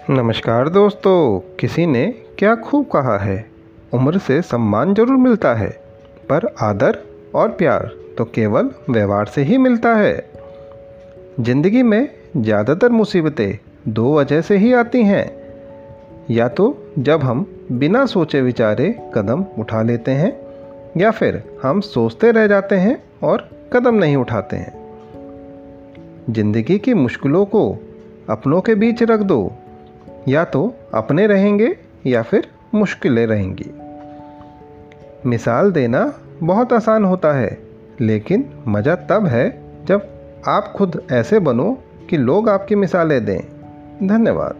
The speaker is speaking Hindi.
नमस्कार दोस्तों, किसी ने क्या खूब कहा है? उम्र से सम्मान ज़रूर मिलता है, पर आदर और प्यार तो केवल व्यवहार से ही मिलता है। ज़िंदगी में ज़्यादातर मुसीबतें दो वजह से ही आती हैं। या तो जब हम बिना सोचे विचारे कदम उठा लेते हैं, या फिर हम सोचते रह जाते हैं और कदम नहीं उठाते हैं। ज़िंदगी की मुश्किलों को अपनों के बीच रख दो या तो अपने रहेंगे या फिर मुश्किलें रहेंगी। मिसाल देना बहुत आसान होता है, लेकिन मज़ा तब है जब आप खुद ऐसे बनो कि लोग आपकी मिसालें दें। धन्यवाद।